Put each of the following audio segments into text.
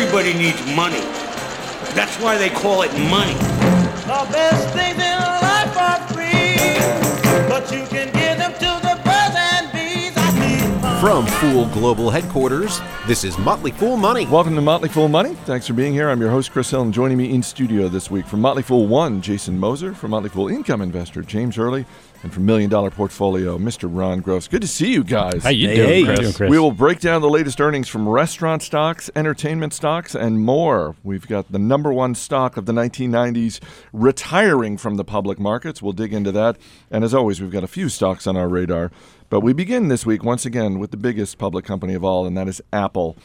Everybody needs money. That's why they call it money. The best things in life are free, but you can give them to the birds and bees. I need. From Fool Global Headquarters, this is Motley Fool Money. Welcome to Motley Fool Money. Thanks for being here. I'm your host, Chris Hill, and joining me in studio this week from Motley Fool One, Jason Moser, from Motley Fool Income Investor, James Early, and from Million Dollar Portfolio, Mr. Ron Gross. Good to see you guys. How you Hey, doing, hey. Chris? How you doing, We will break down the latest earnings from restaurant stocks, entertainment stocks, and more. We've got the number one stock of the 1990s retiring from the public markets. We'll dig into that. And as always, we've got a few stocks on our radar. But we begin this week once again with the biggest public company of all, and that is Apple.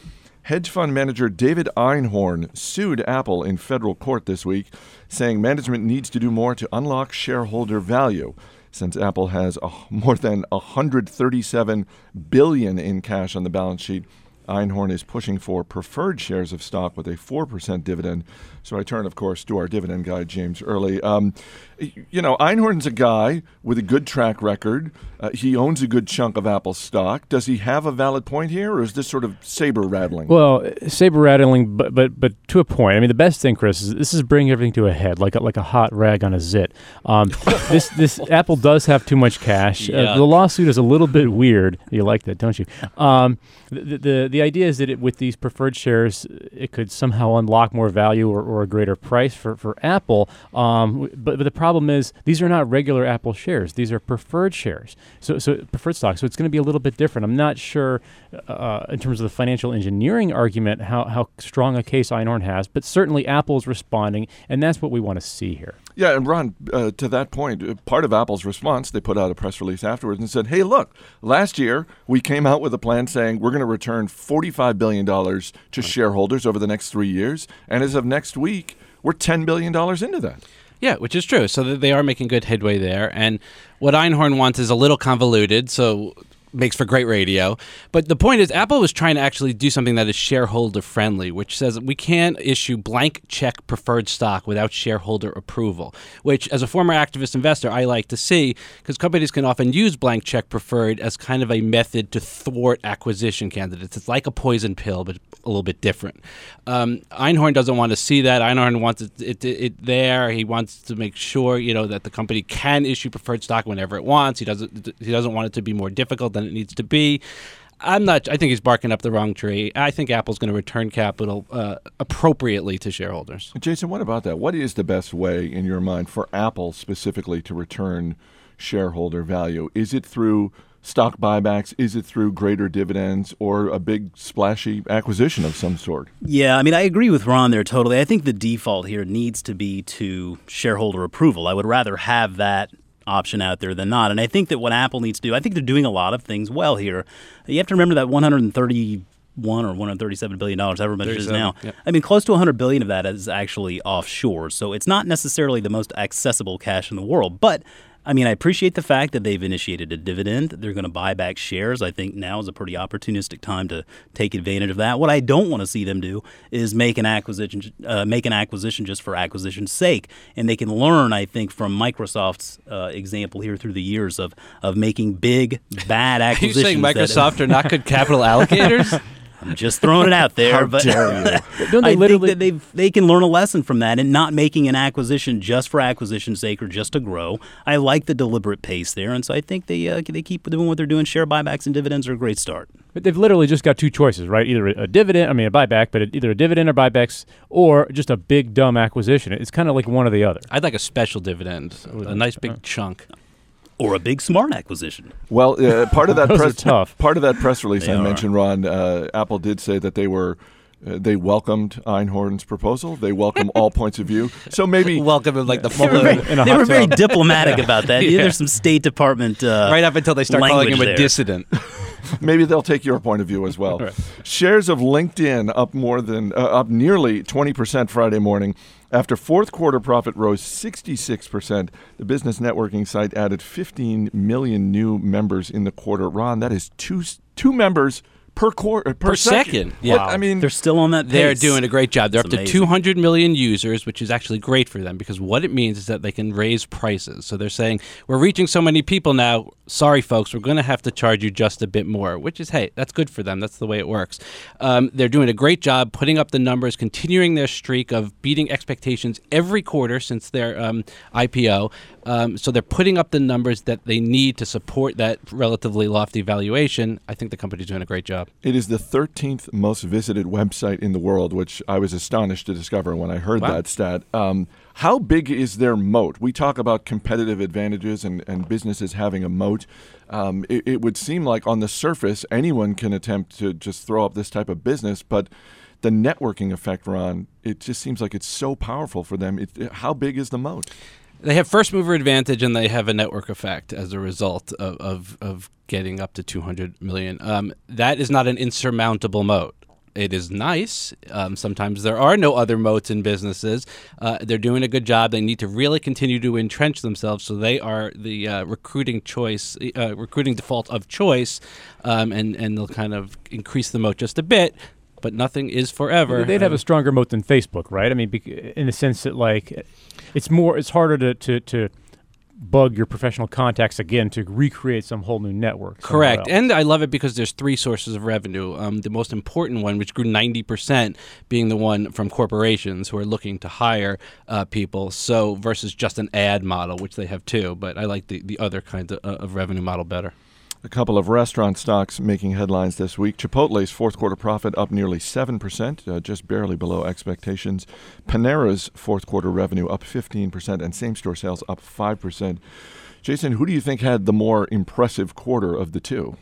Hedge fund manager David Einhorn sued Apple in federal court this week, saying management needs to do more to unlock shareholder value. Since Apple has a, more than 137 billion in cash on the balance sheet, Einhorn is pushing for preferred shares of stock with a 4% dividend. So I turn, of course, to our dividend guy, James Early. Um, you know, Einhorn's a guy with a good track record. Uh, he owns a good chunk of Apple stock. Does he have a valid point here, or is this sort of saber rattling? Well, saber rattling, but but but to a point. I mean, the best thing, Chris, is this is bringing everything to a head, like a, like a hot rag on a zit. Um, this this Apple does have too much cash. Uh, the lawsuit is a little bit weird. You like that, don't you? Um, the, the the idea is that it, with these preferred shares, it could somehow unlock more value or, or a greater price for for Apple. Um, but, but the problem is these are not regular Apple shares. These are preferred shares. So so preferred stock. So it's going to be a little bit different. I'm not sure uh, in terms of the financial engineering argument how, how strong a case Einhorn has, but certainly Apple is responding, and that's what we want to see here. Yeah, and Ron, uh, to that point, uh, part of Apple's response, they put out a press release afterwards and said, hey, look, last year we came out with a plan saying we're going to return $45 billion to shareholders over the next three years. And as of next week, we're $10 billion into that. Yeah, which is true. So they are making good headway there. And what Einhorn wants is a little convoluted, so makes for great radio. But the point is, Apple was trying to actually do something that is shareholder friendly, which says we can't issue blank check preferred stock without shareholder approval. Which, as a former activist investor, I like to see because companies can often use blank check preferred as kind of a method to thwart acquisition candidates. It's like a poison pill, but a little bit different. Um, Einhorn doesn't want to see that. Einhorn wants it, it, it there. He wants to make sure you know that the company can issue preferred stock whenever it wants. He doesn't. He doesn't want it to be more difficult than it needs to be. I'm not. I think he's barking up the wrong tree. I think Apple's going to return capital uh, appropriately to shareholders. Jason, what about that? What is the best way, in your mind, for Apple specifically to return shareholder value? Is it through stock buybacks? Is it through greater dividends or a big splashy acquisition of some sort? Yeah, I mean, I agree with Ron there totally. I think the default here needs to be to shareholder approval. I would rather have that option out there than not. And I think that what Apple needs to do, I think they're doing a lot of things well here. You have to remember that 131 or 137 billion dollars, however much it is 37, now. yep. I mean, close to 100 billion of that is actually offshore. So it's not necessarily the most accessible cash in the world, but I mean, I appreciate the fact that they've initiated a dividend. They're going to buy back shares. I think now is a pretty opportunistic time to take advantage of that. What I don't want to see them do is make an acquisition, uh, make an acquisition just for acquisition's sake. And they can learn, I think, from Microsoft's uh, example here through the years of of making big bad acquisitions. Are you saying Microsoft are not good capital allocators? I'm just throwing it out there. How but dare you. Don't they I think that they they can learn a lesson from that and not making an acquisition just for acquisition's sake or just to grow. I like the deliberate pace there, and so I think they uh, they keep doing what they're doing. Share buybacks and dividends are a great start. But they've literally just got two choices, right? Either a dividend, I mean a buyback, but either a dividend or buybacks, or just a big dumb acquisition. It's kind of like one or the other. I'd like a special dividend, a nice big chunk. Or a big smart acquisition. Well, uh, part of that press tough. part of that press release They I are. mentioned, Ron, uh, Apple did say that they were. Uh, they welcomed Einhorn's proposal. They welcome all points of view. So maybe Welcome in like the They were very, in a they were very tub. diplomatic about that. Yeah. There's some State Department uh, right up until they start calling him language a dissident. maybe they'll take your point of view as well. Shares of LinkedIn up more than uh, up nearly 20% Friday morning after fourth quarter profit rose 66%. The business networking site added 15 million new members in the quarter. Ron, that is two two members per quarter per, Per second. Yeah. But, I mean, They're still on that. They're pace. doing a great job. They're It's up to 200 million users, which is actually great for them because what it means is that they can raise prices. So they're saying, we're reaching so many people now. Sorry, folks, we're going to have to charge you just a bit more, which is, hey, that's good for them. That's the way it works. Um, they're doing a great job putting up the numbers, continuing their streak of beating expectations every quarter since their um, IPO. Um, so they're putting up the numbers that they need to support that relatively lofty valuation. I think the company's doing a great job. It is the 13th most visited website in the world, which I was astonished to discover when I heard Wow. that stat. Um, how big is their moat? We talk about competitive advantages and, and businesses having a moat. Um, it, it would seem like on the surface, anyone can attempt to just throw up this type of business, but the networking effect, Ron, it just seems like it's so powerful for them. It, how big is the moat? They have first mover advantage and they have a network effect as a result of, of, of getting up to 200 million. Um, that is not an insurmountable moat. It is nice. Um, sometimes there are no other moats in businesses. Uh, they're doing a good job. They need to really continue to entrench themselves so they are the uh, recruiting choice, uh, recruiting default of choice, um, and, and they'll kind of increase the moat just a bit. But nothing is forever. They'd have a stronger moat than Facebook, right? I mean, in the sense that like it's more, it's harder to to, to bug your professional contacts again to recreate some whole new network. Correct. else. And I love it because there's three sources of revenue. Um, the most important one, which grew 90%, being the one from corporations who are looking to hire uh, people. So versus just an ad model, which they have too. But I like the, the other kind of, uh, of revenue model better. A couple of restaurant stocks making headlines this week. Chipotle's fourth quarter profit up nearly 7%, uh, just barely below expectations. Panera's fourth quarter revenue up 15%, and same store sales up 5%. Jason, who do you think had the more impressive quarter of the two?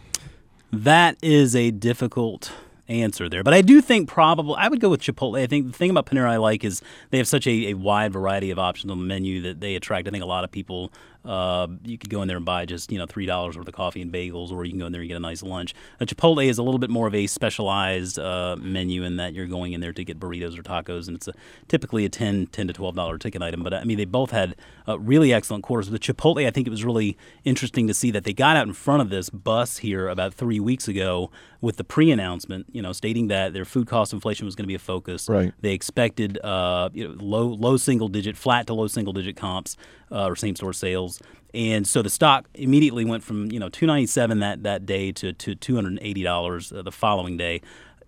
That is a difficult answer there. But I do think probably I would go with Chipotle. I think the thing about Panera I like is they have such a, a wide variety of options on the menu that they attract. I think a lot of people. Uh, you could go in there and buy just you know three dollars worth of coffee and bagels, or you can go in there and get a nice lunch. Uh, Chipotle is a little bit more of a specialized uh, menu in that you're going in there to get burritos or tacos, and it's a, typically a 10, 10 to twelve dollar ticket item. But I mean, they both had uh, really excellent quarters. With Chipotle, I think it was really interesting to see that they got out in front of this bus here about three weeks ago with the pre-announcement, you know, stating that their food cost inflation was going to be a focus. Right. They expected uh, you know, low low single digit, flat to low single digit comps uh, or same store sales, and so the stock immediately went from you know 297 that that day to to 280 dollars uh, the following day,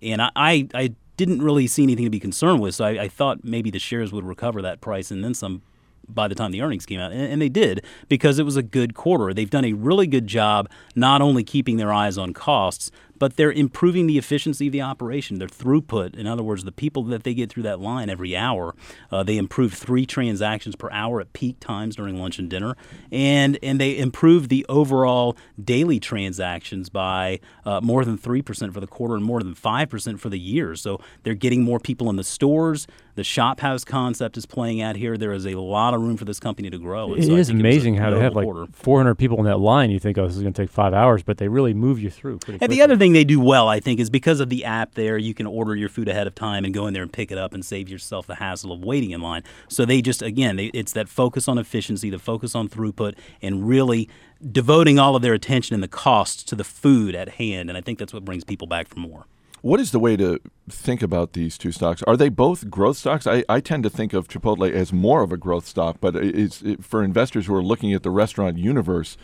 and I, I didn't really see anything to be concerned with, so I, I thought maybe the shares would recover that price and then some by the time the earnings came out, and, and they did because it was a good quarter. They've done a really good job not only keeping their eyes on costs, but they're improving the efficiency of the operation, their throughput. In other words, the people that they get through that line every hour, uh, they improve three transactions per hour at peak times during lunch and dinner, and and they improved the overall daily transactions by uh, more than three percent for the quarter and more than five percent for the year. So they're getting more people in the stores. The ShopHouse concept is playing out here. There is a lot of room for this company to grow. and It so I is amazing how they have like quarter. 400 people in that line. You think, oh, this is going to take five hours, but they really move you through pretty And quickly. the other thing they do well, I think, is because of the app there, you can order your food ahead of time and go in there and pick it up and save yourself the hassle of waiting in line. So they just, again, they, it's that focus on efficiency, the focus on throughput, and really devoting all of their attention and the costs to the food at hand. And I think that's what brings people back for more. What is the way to think about these two stocks? Are they both growth stocks? I, I tend to think of Chipotle as more of a growth stock, but it's it, for investors who are looking at the restaurant universe.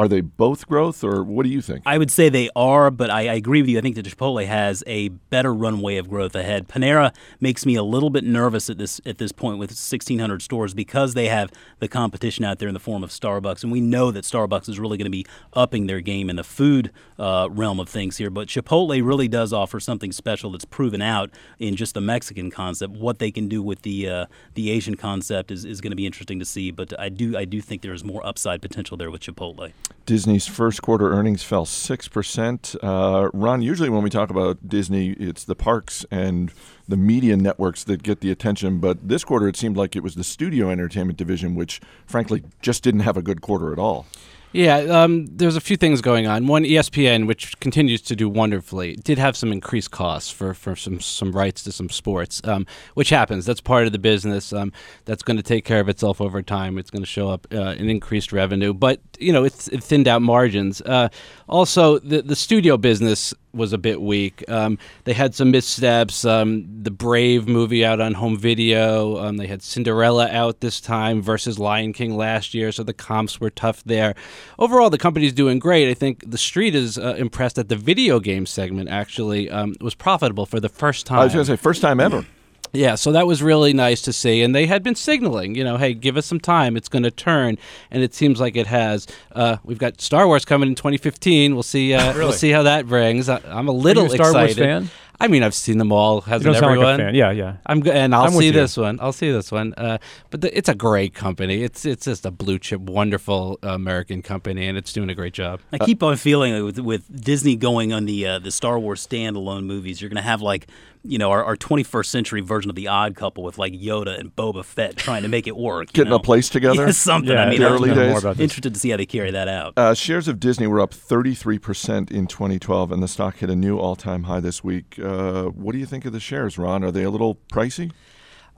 Are they both growth, or what do you think? I would say they are, but I, I agree with you. I think that Chipotle has a better runway of growth ahead. Panera makes me a little bit nervous at this at this point with 1,600 stores because they have the competition out there in the form of Starbucks, and we know that Starbucks is really going to be upping their game in the food uh, realm of things here. But Chipotle really does offer something special that's proven out in just the Mexican concept. What they can do with the uh, the Asian concept is, is going to be interesting to see. But I do I do think there is more upside potential there with Chipotle. Disney's first quarter earnings fell 6%. Uh, Ron, usually when we talk about Disney, it's the parks and the media networks that get the attention, but this quarter it seemed like it was the studio entertainment division, which frankly just didn't have a good quarter at all. Yeah, um, there's a few things going on. One, ESPN, which continues to do wonderfully, did have some increased costs for, for some some rights to some sports, um, which happens. That's part of the business. Um, that's going to take care of itself over time. It's going to show up uh, in increased revenue, but you know it's it thinned out margins. Uh, also, the the studio business was a bit weak. Um, they had some missteps. Um, the Brave movie out on home video. Um, they had Cinderella out this time versus Lion King last year, so the comps were tough there. Overall, the company's doing great. I think the street is uh, impressed that the video game segment actually um, was profitable for the first time. I was going to say first time ever. Yeah, so that was really nice to see, and they had been signaling, you know, hey, give us some time, it's going to turn, and it seems like it has. Uh, we've got Star Wars coming in 2015. We'll see. Uh, We'll see how that brings. I, am a little Are you a Star Wars excited. fan? I mean, I've seen them all. Hasn't don't sound everyone? like a fan. Yeah, yeah. I'm go- and I'll I'm see this one. I'll see this one. Uh, but the, it's a great company. It's it's just a blue chip, wonderful American company, and it's doing a great job. I keep on feeling like with, with Disney going on the uh, the Star Wars standalone movies, you're going to have like you know our, our 21st century version of the Odd Couple with like Yoda and Boba Fett trying to make it work. Getting know? a place together. Yeah, something. Yeah, I mean, the I'm early days. More about this. interested to see how they carry that out. Uh, shares of Disney were up 33% in 2012, and the stock hit a new all time high this week. Uh, what do you think of the shares, Ron? Are they a little pricey?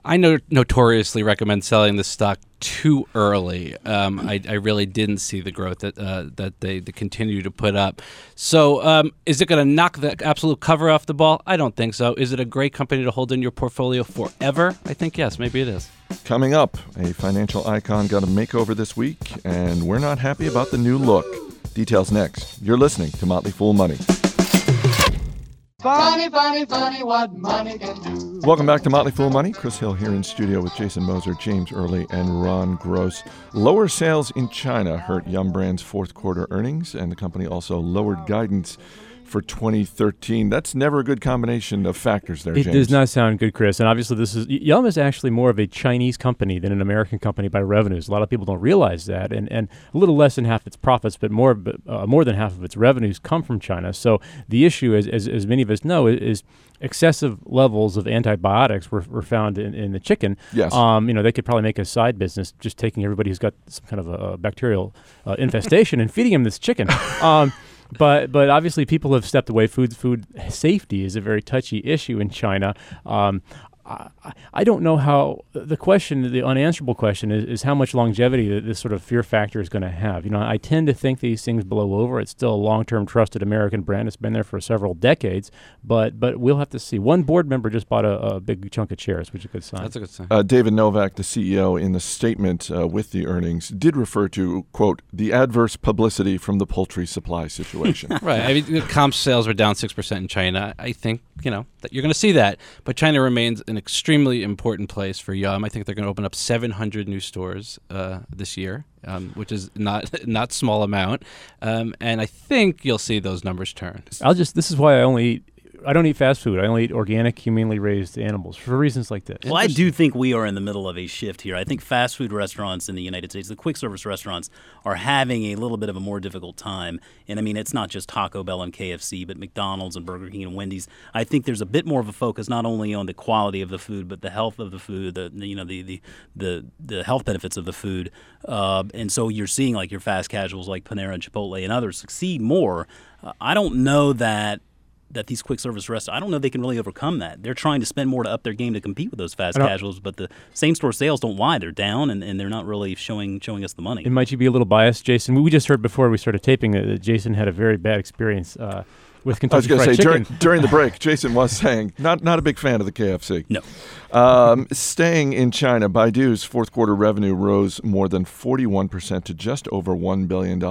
I no- notoriously recommend selling the stock too early. Um, I, I really didn't see the growth that uh, that they, they continue to put up. So, um, is it going to knock the absolute cover off the ball? I don't think so. Is it a great company to hold in your portfolio forever? I think yes, maybe it is. Coming up, a financial icon got a makeover this week, and we're not happy about the new look. Details next. You're listening to Motley Fool Money. Funny, funny, funny what money can do. Welcome back to Motley Fool Money. Chris Hill here in studio with Jason Moser, James Early, and Ron Gross. Lower sales in China hurt Yum Brand's fourth quarter earnings, and the company also lowered guidance for 2013. That's never a good combination of factors there, It James. does not sound good, Chris. And obviously, this is Yum is actually more of a Chinese company than an American company by revenues. A lot of people don't realize that, and and a little less than half its profits, but more uh, more than half of its revenues come from China. So the issue, is, as as many of us know, is, is excessive levels of antibiotics were, were found in, in the chicken. Yes. Um, you know, they could probably make a side business just taking everybody who's got some kind of a, a bacterial uh, infestation and feeding them this chicken. Um, but but obviously people have stepped away. Food food safety is a very touchy issue in China. Um, I, I don't know how the question, the unanswerable question is, is how much longevity that this sort of fear factor is going to have. You know, I tend to think these things blow over. It's still a long-term trusted American brand. It's been there for several decades, but but we'll have to see. One board member just bought a, a big chunk of shares, which is a good sign. That's a good sign. Uh, David Novak, the CEO, in the statement uh, with the earnings, did refer to, quote, the adverse publicity from the poultry supply situation. Right. I mean, comp sales were down 6% in China. I think, you know, that you're going to see that. But China remains an extremely important place for Yum. I think they're going to open up 700 new stores uh, this year, um, which is not not small amount. Um, and I think you'll see those numbers turn. I'll just. This is why I only eat. I don't eat fast food. I only eat organic, humanely raised animals for reasons like this. Well, I do think we are in the middle of a shift here. I think fast food restaurants in the United States, the quick service restaurants, are having a little bit of a more difficult time. And I mean, it's not just Taco Bell and KFC, but McDonald's and Burger King and Wendy's. I think there's a bit more of a focus not only on the quality of the food, but the health of the food, the you know the the the, the health benefits of the food. Uh, and so you're seeing like your fast casuals like Panera and Chipotle and others succeed more. Uh, I don't know that that these quick service restaurants, I don't know they can really overcome that. They're trying to spend more to up their game to compete with those fast casuals, but the same store sales don't lie. They're down and, and they're not really showing showing us the money. And might you be a little biased, Jason? We- We just heard before we started taping that that Jason had a very bad experience uh, with I was Kentucky going to Fried say, during, Chicken. during the break, Jason was saying, not, not a big fan of the KFC. No. Um, staying in China, Baidu's fourth quarter revenue rose more than 41% to just over $1 billion.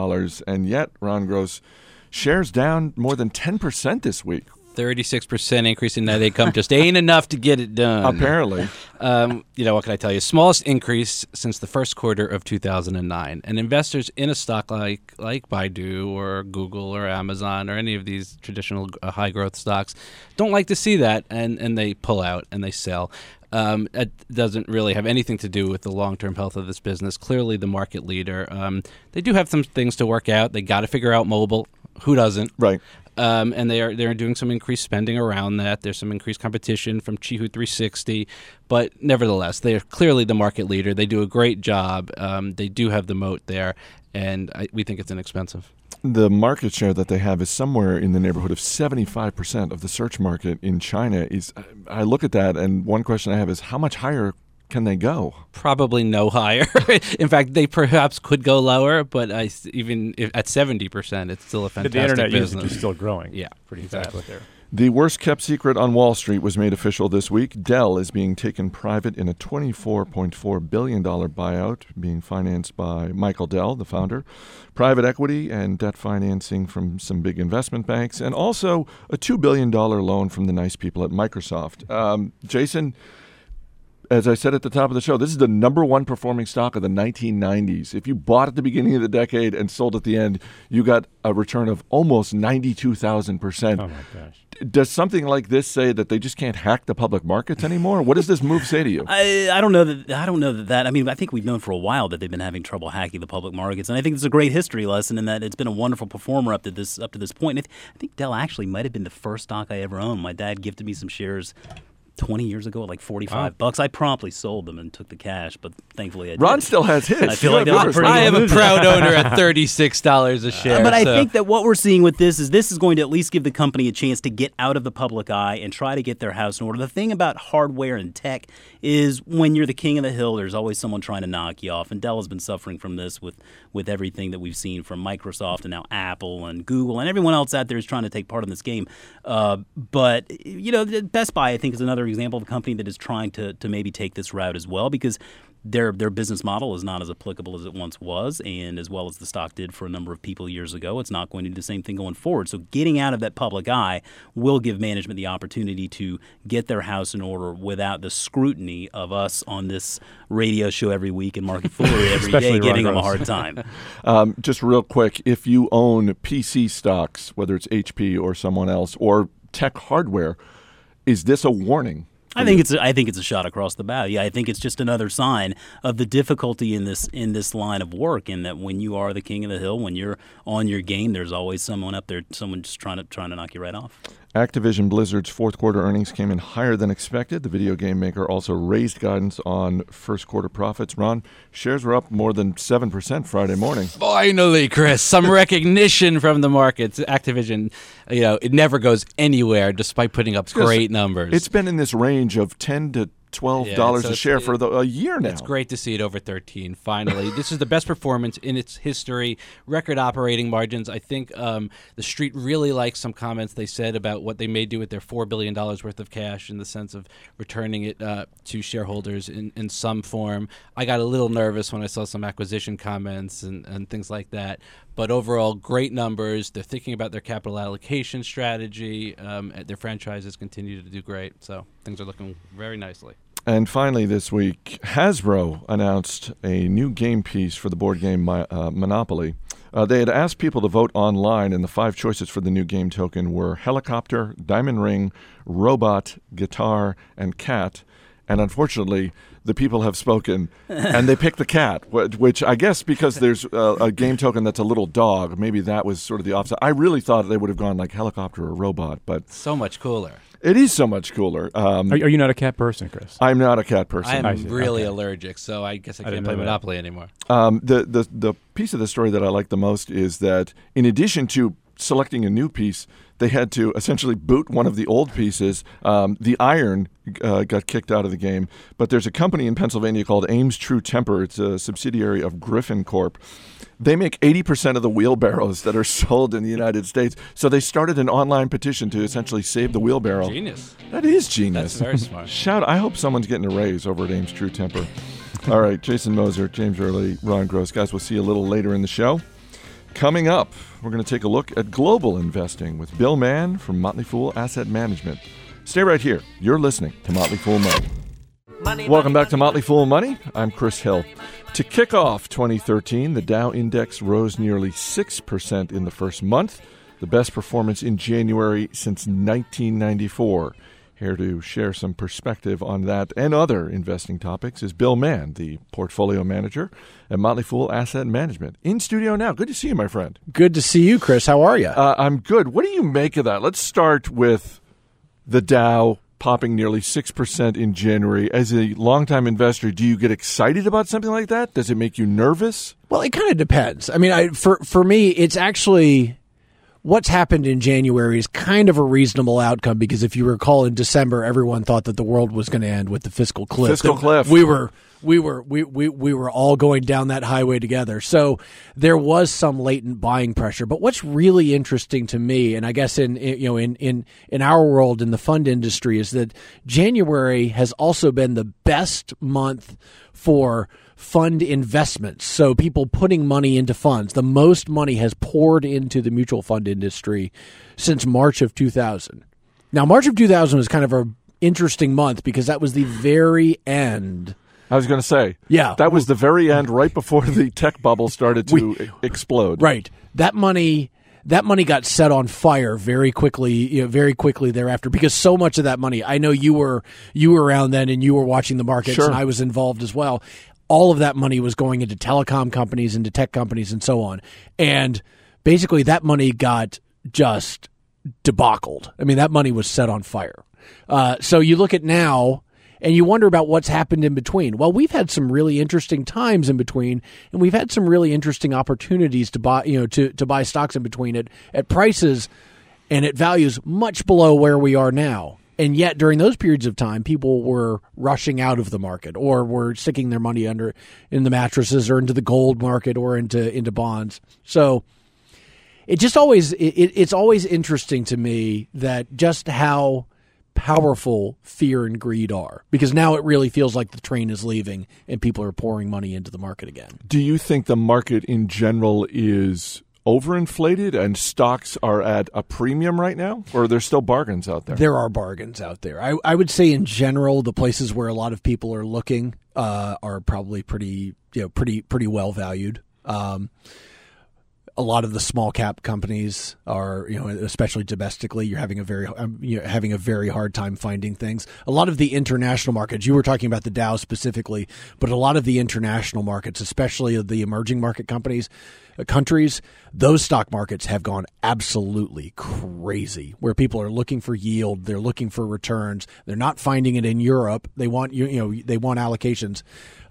And yet, Ron Gross, shares down more than 10% this week, 36% increase in net income just ain't enough to get it done. apparently. um, you know, what can I tell you? Smallest increase since the first quarter of 2009. And investors in a stock like like Baidu or Google or Amazon or any of these traditional uh, high growth stocks don't like to see that, and and they pull out and they sell. Um, it doesn't really have anything to do with the long term health of this business. Clearly, the market leader. Um, they do have some things to work out. They got to figure out mobile. Who doesn't? Right. um, and they are they're doing some increased spending around that. There's some increased competition from Qihoo 360, but nevertheless, they are clearly the market leader. They do a great job. Um, they do have the moat there, and I, we think it's inexpensive. The market share that they have is somewhere in the neighborhood of 75% of the search market in China. Is I look at that, and one question I have is how much higher can they go? Probably no higher. In fact, they perhaps could go lower, but I s- even if, at seventy percent, it's still a fantastic The fantastic internet business. usage is still growing. Yeah, pretty exactly. fast there. The worst kept secret on Wall Street was made official this week. Dell is being taken private in a $24.4 billion buyout being financed by Michael Dell, the founder, private equity and debt financing from some big investment banks, and also a $2 billion loan from the nice people at Microsoft. Um, Jason, as I said at the top of the show, this is the number one performing stock of the 1990s. If you bought at the beginning of the decade and sold at the end, you got a return of almost 92,000%. Oh my gosh. Does something like this say that they just can't hack the public markets anymore? What does this move say to you? I, I don't know that I don't know that that I mean I think we've known for a while that they've been having trouble hacking the public markets and I think it's a great history lesson in that it's been a wonderful performer up to this up to this point. And I, th- I think Dell actually might have been the first stock I ever owned. My dad gifted me some shares 20 years ago like 45 bucks. I promptly sold them and took the cash, but thankfully I did. Ron still has his. I feel You like have that pretty? I am a proud owner at thirty-six dollars a share. but I think that what we're seeing with this is this is going to at least give the company a chance to get out of the public eye and try to get their house in order. The thing about hardware and tech is when you're the king of the hill, there's always someone trying to knock you off. And Dell has been suffering from this with, with everything that we've seen from Microsoft and now Apple and Google and everyone else out there is trying to take part in this game. Uh, but, you know, Best Buy, I think, is another example of a company that is trying to, to maybe take this route as well because their their business model is not as applicable as it once was, and as well as the stock did for a number of people years ago, it's not going to do the same thing going forward. So getting out of that public eye will give management the opportunity to get their house in order without the scrutiny of us on this radio show every week and Market Foolery every day, giving them a hard time. Um, just real quick, if you own PC stocks, whether it's HP or someone else, or tech hardware, is this a warning? I think it's a, I think it's a shot across the bow. Yeah, I think it's just another sign of the difficulty in this in this line of work. In that when you are the king of the hill, when you're on your game, there's always someone up there, someone just trying to trying to knock you right off. Activision Blizzard's fourth quarter earnings came in higher than expected. The video game maker also raised guidance on first quarter profits. Ron, shares were up more than 7% Friday morning. Finally, Chris, some recognition from the markets. Activision, you know, it never goes anywhere despite putting up great numbers. It's been in this range of 10 to $12 Yeah, so a share for the, a year now. It's great to see it over 13. Finally, this is the best performance in its history. Record operating margins. I think um, the street really likes some comments they said about what they may do with their four billion dollars worth of cash, in the sense of returning it uh, to shareholders in, in some form. I got a little nervous when I saw some acquisition comments and, and things like that. But overall, great numbers. They're thinking about their capital allocation strategy. Um, their franchises continue to do great, so things are looking very nicely. And finally, this week, Hasbro announced a new game piece for the board game uh, Monopoly. Uh, they had asked people to vote online, and the five choices for the new game token were helicopter, diamond ring, robot, guitar, and cat. And unfortunately, the people have spoken, and they picked the cat, which I guess because there's a, a game token that's a little dog, maybe that was sort of the opposite. I really thought they would have gone like helicopter or robot, but So much cooler. It is so much cooler. Um, Are, are you not a cat person, Chris? I'm not a cat person. I'm really Okay. allergic, so I guess I didn't can't play know that. Monopoly anymore. Um, the, the the piece of the story that I like the most is that in addition to selecting a new piece, they had to essentially boot one of the old pieces. Um, the iron uh, got kicked out of the game, but there's a company in Pennsylvania called Ames True Temper. It's a subsidiary of Griffon Corp. They make 80% of the wheelbarrows that are sold in the United States. So they started an online petition to essentially save the wheelbarrow. Genius. That is genius. That's very smart. Shout! I hope someone's getting a raise over at Ames True Temper. All right, Jason Moser, James Early, Ron Gross. Guys, we'll see you a little later in the show. Coming up, we're going to take a look at global investing with Bill Mann from Motley Fool Asset Management. Stay right here. You're listening to Motley Fool Money. Welcome back to Motley Fool Money. I'm Chris Hill. To kick off 2013, the Dow Index rose nearly 6% in the first month, the best performance in January since 1994. Here to share some perspective on that and other investing topics is Bill Mann, the portfolio manager at Motley Fool Asset Management. In studio now. Good to see you, my friend. Good to see you, Chris. How are you? Uh, I'm good. What do you make of that? Let's start with the Dow popping nearly 6% in January. As a longtime investor, do you get excited about something like that? Does it make you nervous? well, it kind of depends. I mean, I, for for me, it's actually what's happened in January is kind of a reasonable outcome because if you recall in December, everyone thought that the world was going to end with the fiscal cliff. Fiscal cliff. We were we were we, we, we were all going down that highway together. So there was some latent buying pressure. But what's really interesting to me, and I guess in, in you know in, in in our world in the fund industry, is that January has also been the best month for fund investments. So people putting money into funds. The most money has poured into the mutual fund industry since March of 2000. Now, March of 2000 was kind of a interesting month because that was the very end. I was going to say, Yeah. that was the very end, right before the tech bubble started to e- explode. Right. That money that money got set on fire very quickly, you know, very quickly thereafter because so much of that money, I know you were you were around then and you were watching the markets Sure. and I was involved as well. All of that money was going into telecom companies, and into tech companies and so on. And basically that money got just debacled. I mean, that money was set on fire. Uh, so you look at now and you wonder about what's happened in between. Well, we've had some really interesting times in between, and we've had some really interesting opportunities to buy, you know, to, to buy stocks in between at, at prices and at values much below where we are now. And yet, during those periods of time, people were rushing out of the market, or were sticking their money under in the mattresses, or into the gold market, or into into bonds. So, it just always it, it- it's always interesting to me that just how powerful fear and greed are because now it really feels like the train is leaving and people are pouring money into the market again. Do you think the market in general is overinflated and stocks are at a premium right now, or are there still bargains out there? There are bargains out there. I, I would say in general, the places where a lot of people are looking uh, are probably pretty, you know, pretty pretty well valued. Um, a lot of the small cap companies are, you know, especially domestically, you're having a very, um, you're having a very hard time finding things. A lot of the international markets, you were talking about the Dow specifically, but a lot of the international markets, especially the emerging market companies, countries, those stock markets have gone absolutely crazy. Where people are looking for yield, they're looking for returns. They're not finding it in Europe. They want you, know, they want allocations,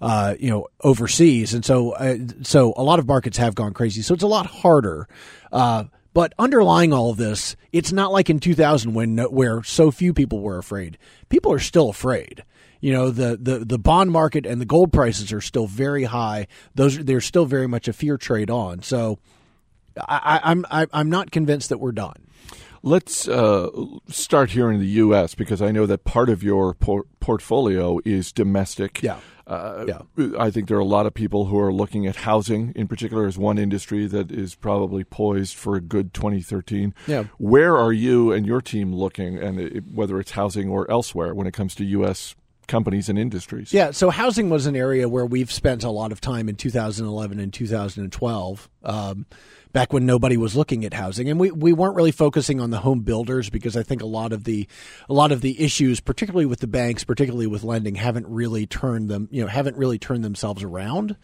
uh, you know, overseas, and so uh, so a lot of markets have gone crazy. So it's a lot harder. Uh, but underlying all of this, it's not like in 2000 when where so few people were afraid. People are still afraid. You know, the, the, the bond market and the gold prices are still very high. Those are there's still very much a fear trade on. So I, I, I'm I, I'm not convinced that we're done. Let's uh, start here in the U.S. because I know that part of your por- portfolio is domestic. Yeah. Uh, Yeah. I think there are a lot of people who are looking at housing in particular as one industry that is probably poised for a good 2013. Yeah. Where are you and your team looking, and it, whether it's housing or elsewhere, when it comes to U.S. companies and industries? Yeah, so housing was an area where we've spent a lot of time in 2011 and 2012, um, back when nobody was looking at housing, and we, we weren't really focusing on the home builders because I think a lot of the a lot of the issues, particularly with the banks, particularly with lending, haven't really turned them you know haven't really turned themselves around.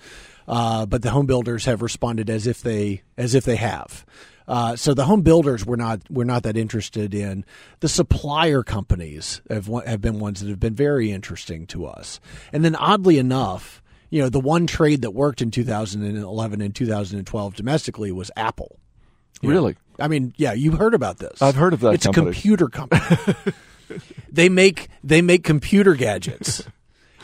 Uh, but the home builders have responded as if they as if they have. Uh, so the home builders were not we're not that interested in. The supplier companies have have been ones that have been very interesting to us. And then oddly enough, you know, the one trade that worked in 2011 and 2012 domestically was Apple. Really? I mean, yeah, you heard about this. I've heard of that It's company. a computer company. they make they make computer gadgets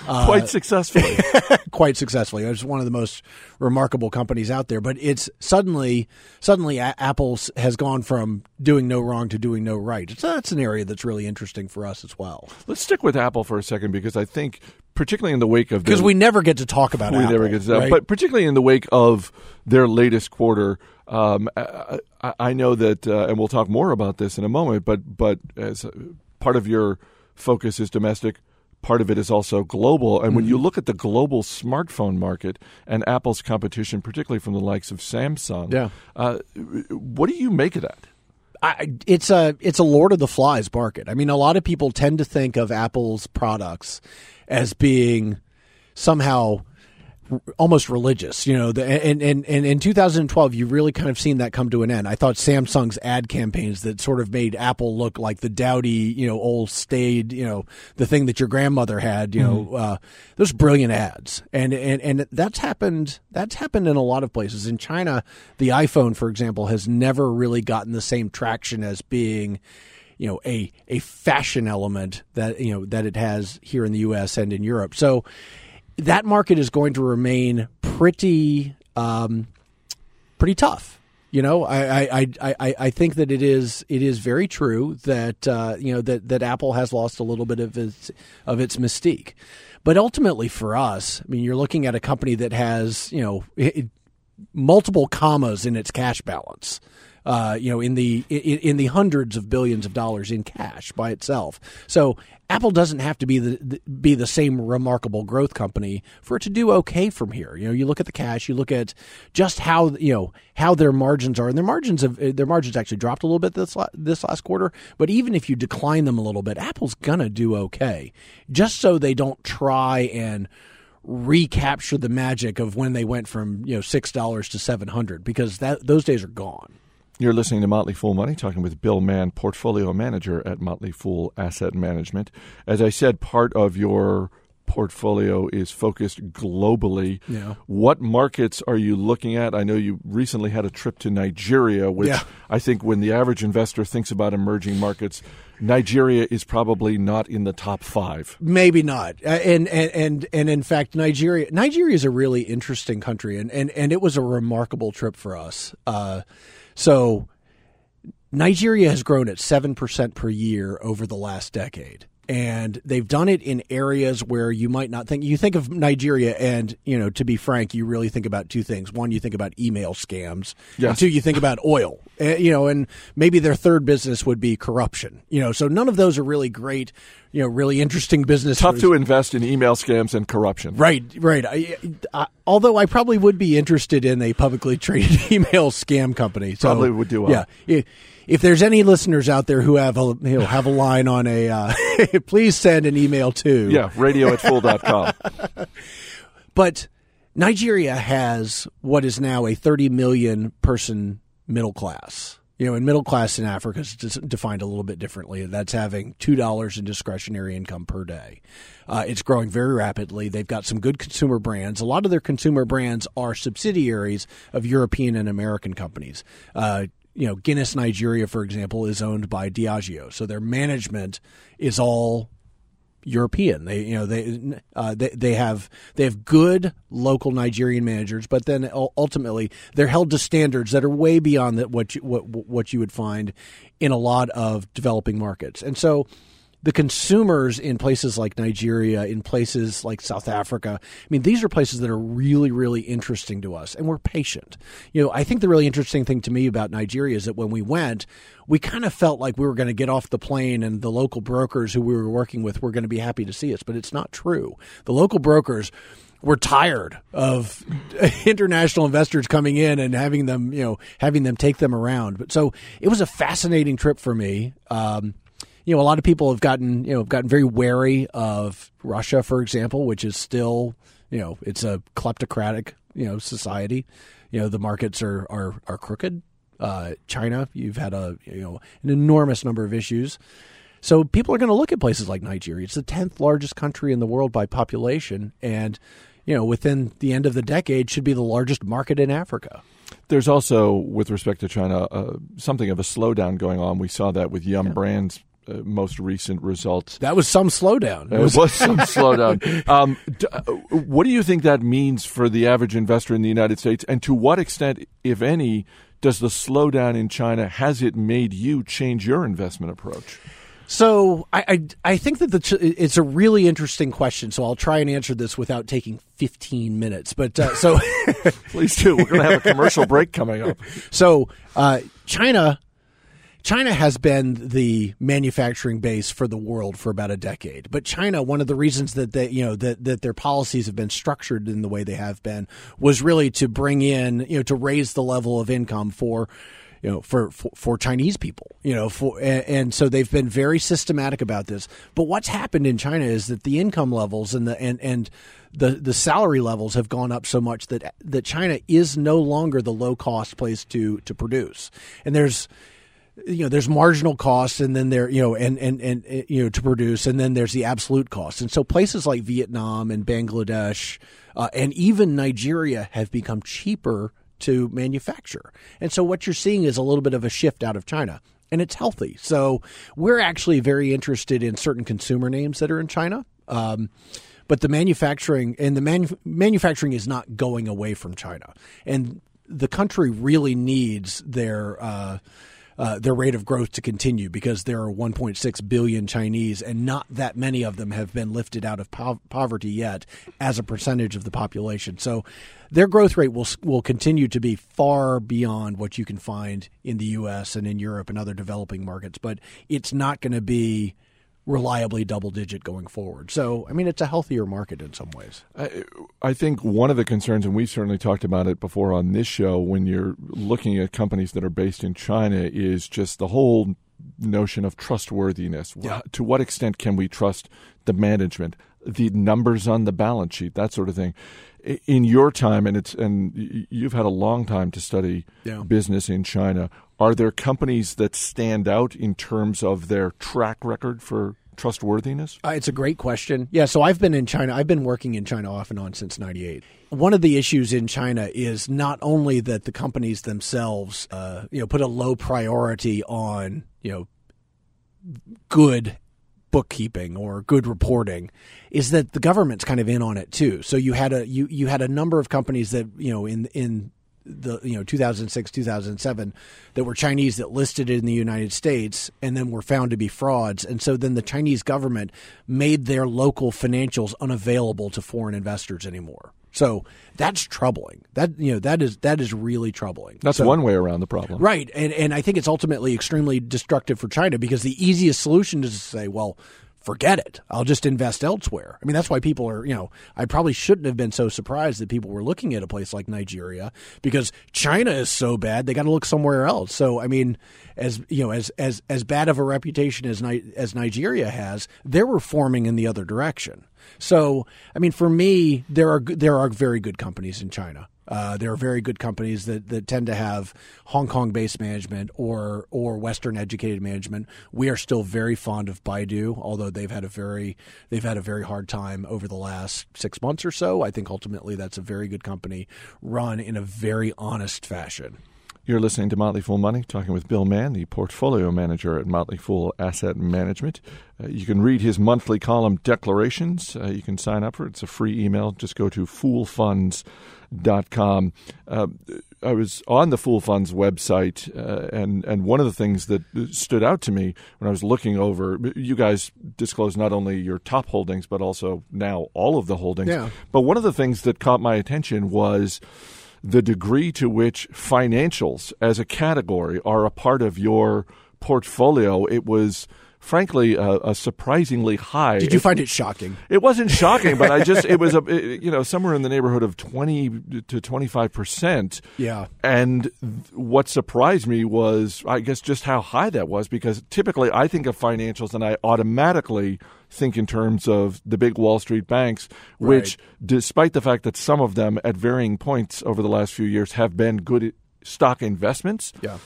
Uh, Quite successfully. quite successfully. It's one of the most remarkable companies out there. But it's suddenly, suddenly, A- Apple has gone from doing no wrong to doing no right. So that's an area that's really interesting for us as well, Let's stick with Apple for a second because I think, particularly in the wake of because we never get to talk about we Apple. never get to right? But particularly in the wake of their latest quarter, um, I, I I know that, uh, and we'll talk more about this in a moment. But but as uh, part of your focus is domestic. Part of it is also global. And when you Mm-hmm. look at the global smartphone market and Apple's competition, particularly from the likes of Samsung, Yeah. uh, what do you make of that? I, it's a it's a Lord of the Flies market. I mean, a lot of people tend to think of Apple's products as being somehow almost religious. You know, the, and, and and in 2012, you really kind of seen that come to an end. I thought Samsung's ad campaigns that sort of made Apple look like the dowdy, you know, old staid, you know, the thing that your grandmother had. You know, uh, those brilliant ads, and and and that's happened. That's happened in a lot of places. In China, the iPhone, for example, has never really gotten the same traction as being you know a a fashion element that you know that it has here in the US and in Europe. So that market is going to remain pretty um, pretty tough. You know, I, I, I, I, think that it is it is very true that uh, you know that, that Apple has lost a little bit of its of its mystique, but ultimately for us, I mean, you're looking at a company that has you know it, multiple commas in its cash balance uh, you know, in the in, in, the hundreds of billions of dollars in cash by itself. So Apple doesn't have to be the, be the same remarkable growth company for it to do okay from here. You know, you look at the cash, you look at just how you know how their margins are, and their margins have their margins actually dropped a little bit this this last quarter. But even if you decline them a little bit, Apple's gonna do okay, just so they don't try and recapture the magic of when they went from you know six dollars to seven hundred because that those days are gone. You're listening to Motley Fool Money, talking with Bill Mann, portfolio manager at Motley Fool Asset Management. As I said, part of your portfolio is focused globally. Yeah. What markets are you looking at? I know you recently had a trip to Nigeria, which yeah. I think when the average investor thinks about emerging markets, Nigeria is probably not in the top five. Maybe not. Uh, and, and and and in fact, Nigeria Nigeria is a really interesting country, and and, and it was a remarkable trip for us. Uh, so Nigeria has grown at 7% per year over the last decade. And they've done it in areas where you might not think. You think of Nigeria, and you know, to be frank, you really think about two things. One, you think about email scams. Yes. And two, you think about oil. Uh, you know, and maybe their third business would be corruption. You know, so none of those are really great. You know, really interesting business. Tough to invest in email scams and corruption. Right, right. I, I, although I probably would be interested in a publicly traded email scam company. So, Probably would do well. Yeah. If, if there's any listeners out there who have a you know have a line on a, uh, please send an email to Yeah, radio at fool.com. But Nigeria has what is now a 30 million person middle class. You know, and middle class in Africa is defined a little bit differently. That's having two dollars in discretionary income per day. Uh, it's growing very rapidly. They've got some good consumer brands. A lot of their consumer brands are subsidiaries of European and American companies. Uh, you know, Guinness Nigeria, for example, is owned by Diageo, so their management is all European. They you know they uh, they they have they have good local Nigerian managers, but then ultimately they're held to standards that are way beyond that what you what what you would find in a lot of developing markets. And so the consumers in places like Nigeria, in places like South Africa, I mean, these are places that are really, really interesting to us, and we're patient. You know, I think the really interesting thing to me about Nigeria is that when we went, we kind of felt like we were going to get off the plane and the local brokers who we were working with were going to be happy to see us, but it's not true. The local brokers were tired of international investors coming in and having them, you know, having them take them around. But so it was a fascinating trip for me. Um, you know, a lot of people have gotten, you know, have gotten very wary of Russia, for example, which is still, you know, it's a kleptocratic, you know, society. You know, the markets are are are crooked. Uh, China, you've had a you know an enormous number of issues. So people are going to look at places like Nigeria. It's the tenth largest country in the world by population, and you know, within the end of the decade, should be the largest market in Africa. There's also, with respect to China, uh, something of a slowdown going on. We saw that with Yum Brands uh, most recent results. That was some slowdown. It was some slowdown. Um, d- uh, what do you think that means for the average investor in the United States, and to what extent, if any, does the slowdown in China has it made you change your investment approach? So I, I, I think that the ch- it's a really interesting question. So I'll try and answer this without taking 15 minutes. But uh, so Please do. We're going to have a commercial break coming up. so uh, China China has been the manufacturing base for the world for about a decade. But China, one of the reasons that they, you know, that, that their policies have been structured in the way they have been was really to bring in, you know, to raise the level of income for you know, for, for, for Chinese people, you know, for, and, and, so they've been very systematic about this. But what's happened in China is that the income levels and the, and, and the, the salary levels have gone up so much that, that China is no longer the low cost place to, to produce. And there's, you know there's marginal costs and then there you know and, and and you know to produce and then there's the absolute cost and so places like Vietnam and Bangladesh uh, and even Nigeria have become cheaper to manufacture. And so what you're seeing is a little bit of a shift out of China. And it's healthy. So we're actually very interested in certain consumer names that are in China. Um, but the manufacturing and the manu- manufacturing is not going away from China. And the country really needs their uh, uh, their rate of growth to continue because there are 1.6 billion Chinese, and not that many of them have been lifted out of po- poverty yet as a percentage of the population. So their growth rate will will continue to be far beyond what you can find in the U.S. and in Europe and other developing markets. But it's not going to be reliably double digit going forward. So, I mean, it's a healthier market in some ways. I, I, think one of the concerns, and we've certainly talked about it before on this show, when you're looking at companies that are based in China, is just the whole notion of trustworthiness. Yeah. To what extent can we trust the management, the numbers on the balance sheet, that sort of thing? In your time, and it's and you've had a long time to study yeah. business in China. Are there companies that stand out in terms of their track record for trustworthiness? Uh, it's a great question. Yeah, so I've been in China. I've been working in China off and on since 98. One of the issues in China is not only that the companies themselves, uh, you know, put a low priority on, you know, good bookkeeping or good reporting is that the government's kind of in on it too. So you had a you you had a number of companies that, you know, in in the you know 2006 2007 that were Chinese that listed in the United States and then were found to be frauds and so then the Chinese government made their local financials unavailable to foreign investors anymore. So that's troubling. That you know that is that is really troubling. That's so, one way around the problem, right? And and I think it's ultimately extremely destructive for China because the easiest solution is to say, well, forget it. I'll just invest elsewhere. I mean, that's why people are, you know, I probably shouldn't have been so surprised that people were looking at a place like Nigeria because China is so bad, they got to look somewhere else. So, I mean, as, you know, as as as bad of a reputation as as Nigeria has, they're reforming in the other direction. So, I mean, for me, there are there are very good companies in China. Uh, there are very good companies that, that tend to have Hong Kong based management or or Western educated management. We are still very fond of Baidu, although they've had a very they've had a very hard time over the last six months or so. I think ultimately that's a very good company run in a very honest fashion. You're listening to Motley Fool Money, talking with Bill Mann, the portfolio manager at Motley Fool Asset Management. Uh, you can read his monthly column, Declarations. Uh, you can sign up for it. It's a free email. Just go to foolfunds.com. Uh, I was on the Fool Funds website, uh, and, and one of the things that stood out to me when I was looking over, you guys disclose not only your top holdings, but also now all of the holdings. Yeah. But one of the things that caught my attention was the degree to which financials as a category are a part of your portfolio. It was frankly a, a, surprisingly high. Did you find it shocking? It wasn't shocking, but I just it was a it, you know somewhere in the neighborhood of twenty to twenty five percent. Yeah. And what surprised me was I guess just how high that was because typically I think of financials and I automatically think in terms of the big Wall Street banks, which, right. despite the fact that some of them at varying points over the last few years have been good stock investments. Yeah.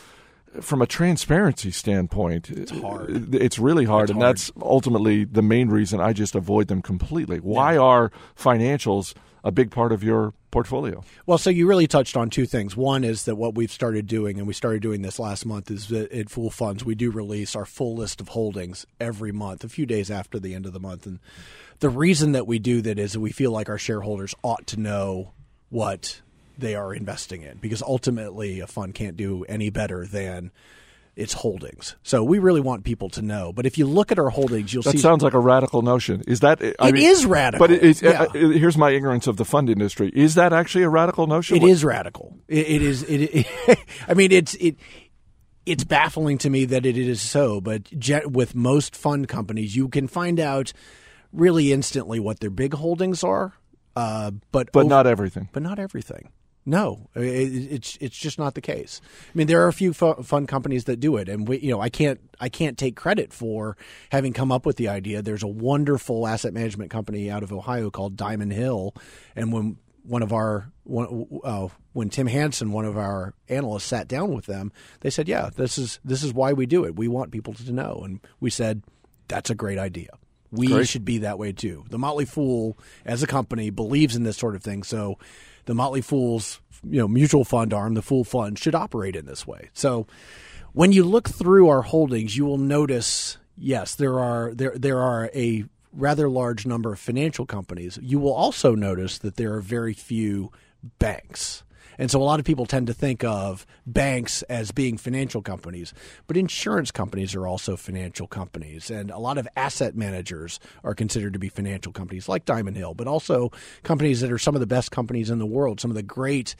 From a transparency standpoint, it's hard. It's really hard, it's and hard. that's ultimately the main reason I just avoid them completely. Why yeah. are financials a big part of your portfolio? Well, so you really touched on two things. One is that what we've started doing, and we started doing this last month, is that at Fool Funds we do release our full list of holdings every month, a few days after the end of the month. And the reason that we do that is that we feel like our shareholders ought to know what they are investing in, because ultimately a fund can't do any better than its holdings. So we really want people to know. But if you look at our holdings, you'll that see that sounds like a radical notion. Is that I it mean, is radical? But it is, yeah. uh, here's my ignorance of the fund industry. Is that actually a radical notion? It what? is radical. it, it is. It, it I mean, it's it. It's baffling to me that it is so, but with most fund companies, you can find out really instantly what their big holdings are, uh, but but over, not everything. But not everything. No, it, it's it's just not the case. I mean, there are a few fu- fun companies that do it, and we, you know, I can't I can't take credit for having come up with the idea. There's a wonderful asset management company out of Ohio called Diamond Hill, and when one of our one, uh, when Tim Hanson, one of our analysts, sat down with them, they said, "Yeah, this is this is why we do it. We want people to know." And we said, "That's a great idea. We Great. should be that way too." The Motley Fool, as a company, believes in this sort of thing, so the Motley Fool's you know mutual fund arm, the Fool Fund, should operate in this way. So when you look through our holdings, you will notice yes, there are there there are a rather large number of financial companies. You will also notice that there are very few banks. And so a lot of people tend to think of banks as being financial companies, but insurance companies are also financial companies. And a lot of asset managers are considered to be financial companies like Diamond Hill, but also companies that are some of the best companies in the world, some of the great,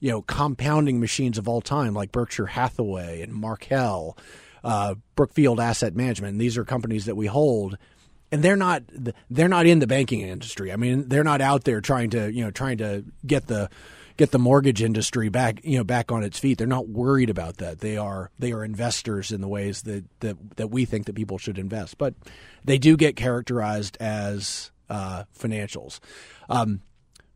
you know, compounding machines of all time like Berkshire Hathaway and Markel, uh, Brookfield Asset Management. And these are companies that we hold and they're not they're not in the banking industry. I mean, they're not out there trying to you know trying to get the get the mortgage industry back you know back on its feet. They're not worried about that. They are they are investors in the ways that that, that we think that people should invest, but they do get characterized as uh, financials. Um,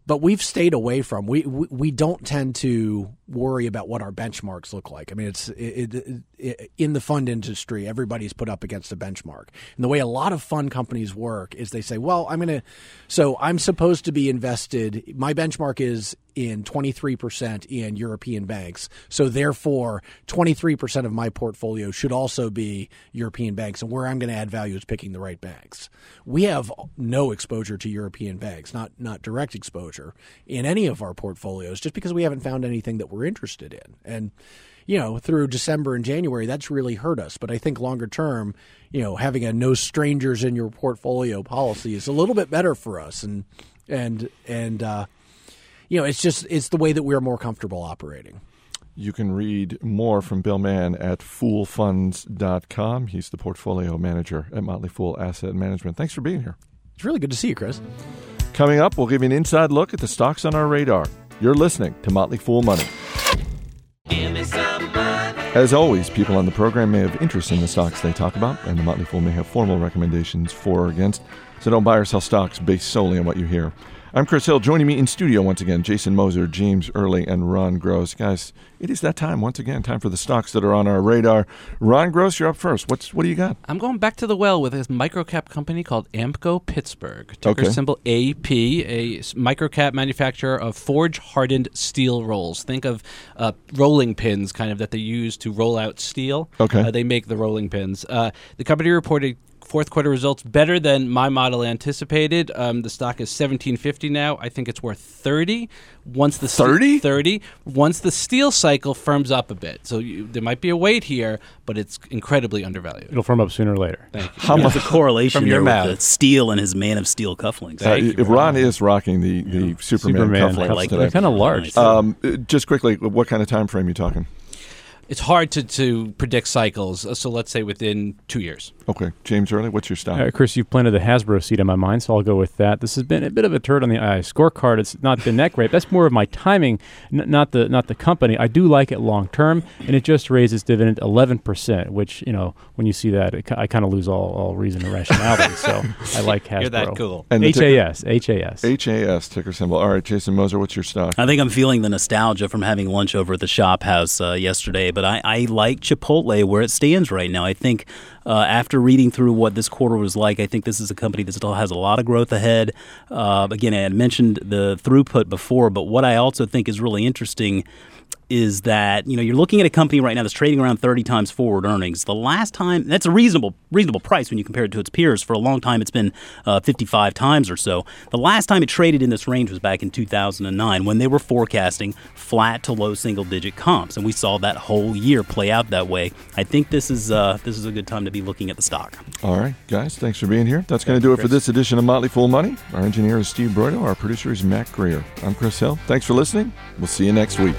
but we've stayed away from we, we we don't tend to worry about what our benchmarks look like. I mean, it's it, it, it, in the fund industry, everybody's put up against a benchmark. And the way a lot of fund companies work is they say, "Well, I'm going to so I'm supposed to be invested. My benchmark is in 23% in European banks. So therefore, 23% of my portfolio should also be European banks. And where I'm going to add value is picking the right banks. We have no exposure to European banks, not not direct exposure in any of our portfolios, just because we haven't found anything that we're interested in. And you know, through December and January, that's really hurt us. But I think longer term, you know, having a no strangers in your portfolio policy is a little bit better for us. And and and uh, you know, it's just it's the way that we're more comfortable operating. You can read more from Bill Mann at foolfunds.com. He's the portfolio manager at Motley Fool Asset Management. Thanks for being here. It's really good to see you, Chris. Coming up, we'll give you an inside look at the stocks on our radar. You're listening to Motley Fool Money. As always, people on the program may have interest in the stocks they talk about, and the Motley Fool may have formal recommendations for or against. So don't buy or sell stocks based solely on what you hear. I'm Chris Hill. Joining me in studio once again, Jason Moser, James Early, and Ron Gross. Guys, it is that time once again. Time for the stocks that are on our radar. Ron Gross, you're up first. What's what do you got? I'm going back to the well with a microcap company called Ampco Pittsburgh. Ticker Okay. symbol AP, a microcap manufacturer of forge hardened steel rolls. Think of uh, rolling pins, kind of that they use to roll out steel. Okay. Uh, they make the rolling pins. Uh, the company reported. Fourth quarter results better than my model anticipated. Um, the stock is seventeen fifty now. I think it's worth thirty. Once the ste- 30? 30 once the steel cycle firms up a bit. So you, there might be a wait here, but it's incredibly undervalued. It'll firm up sooner or later. Thank you. How There's a correlation From your there with mouth. the steel and his Man of Steel cufflinks. Uh, you, if Ron is rocking the, the Superman, Superman cufflinks cuffs, like today. they're kind of large. Um, uh, just quickly, what kind of time frame you talking? It's hard to, to predict cycles. uh, So let's say within two years. Okay, James Early, what's your stock? Uh, Chris, you've planted the Hasbro seed in my mind, so I'll go with that. This has been a bit of a turd on the eye scorecard. It's not been that great. That's more of my timing, n- not the not the company. I do like it long term, and it just raises dividend 11%, which you know when you see that, it, I kind of lose all, all reason and rationality. so I like Hasbro. You're that cool. And the ticker- HAS, HAS. HAS ticker symbol. All right, Jason Moser, what's your stock? I think I'm feeling the nostalgia from having lunch over at the ShopHouse uh, yesterday, but I, I like Chipotle where it stands right now. I think uh, after reading through what this quarter was like, I think this is a company that still has a lot of growth ahead. Uh, again, I had mentioned the throughput before, but what I also think is really interesting is that you know you're looking at a company right now that's trading around 30 times forward earnings. The last time that's a reasonable reasonable price when you compare it to its peers. For a long time, it's been uh, 55 times or so. The last time it traded in this range was back in 2009 when they were forecasting flat to low single digit comps, and we saw that whole year play out that way. I think this is uh, this is a good time to be looking at the stock. All right, guys, thanks for being here. That's going to do it for this edition of Motley Fool Money. Our engineer is Steve Broido. Our producer is Matt Greer. I'm Chris Hill. Thanks for listening. We'll see you next week.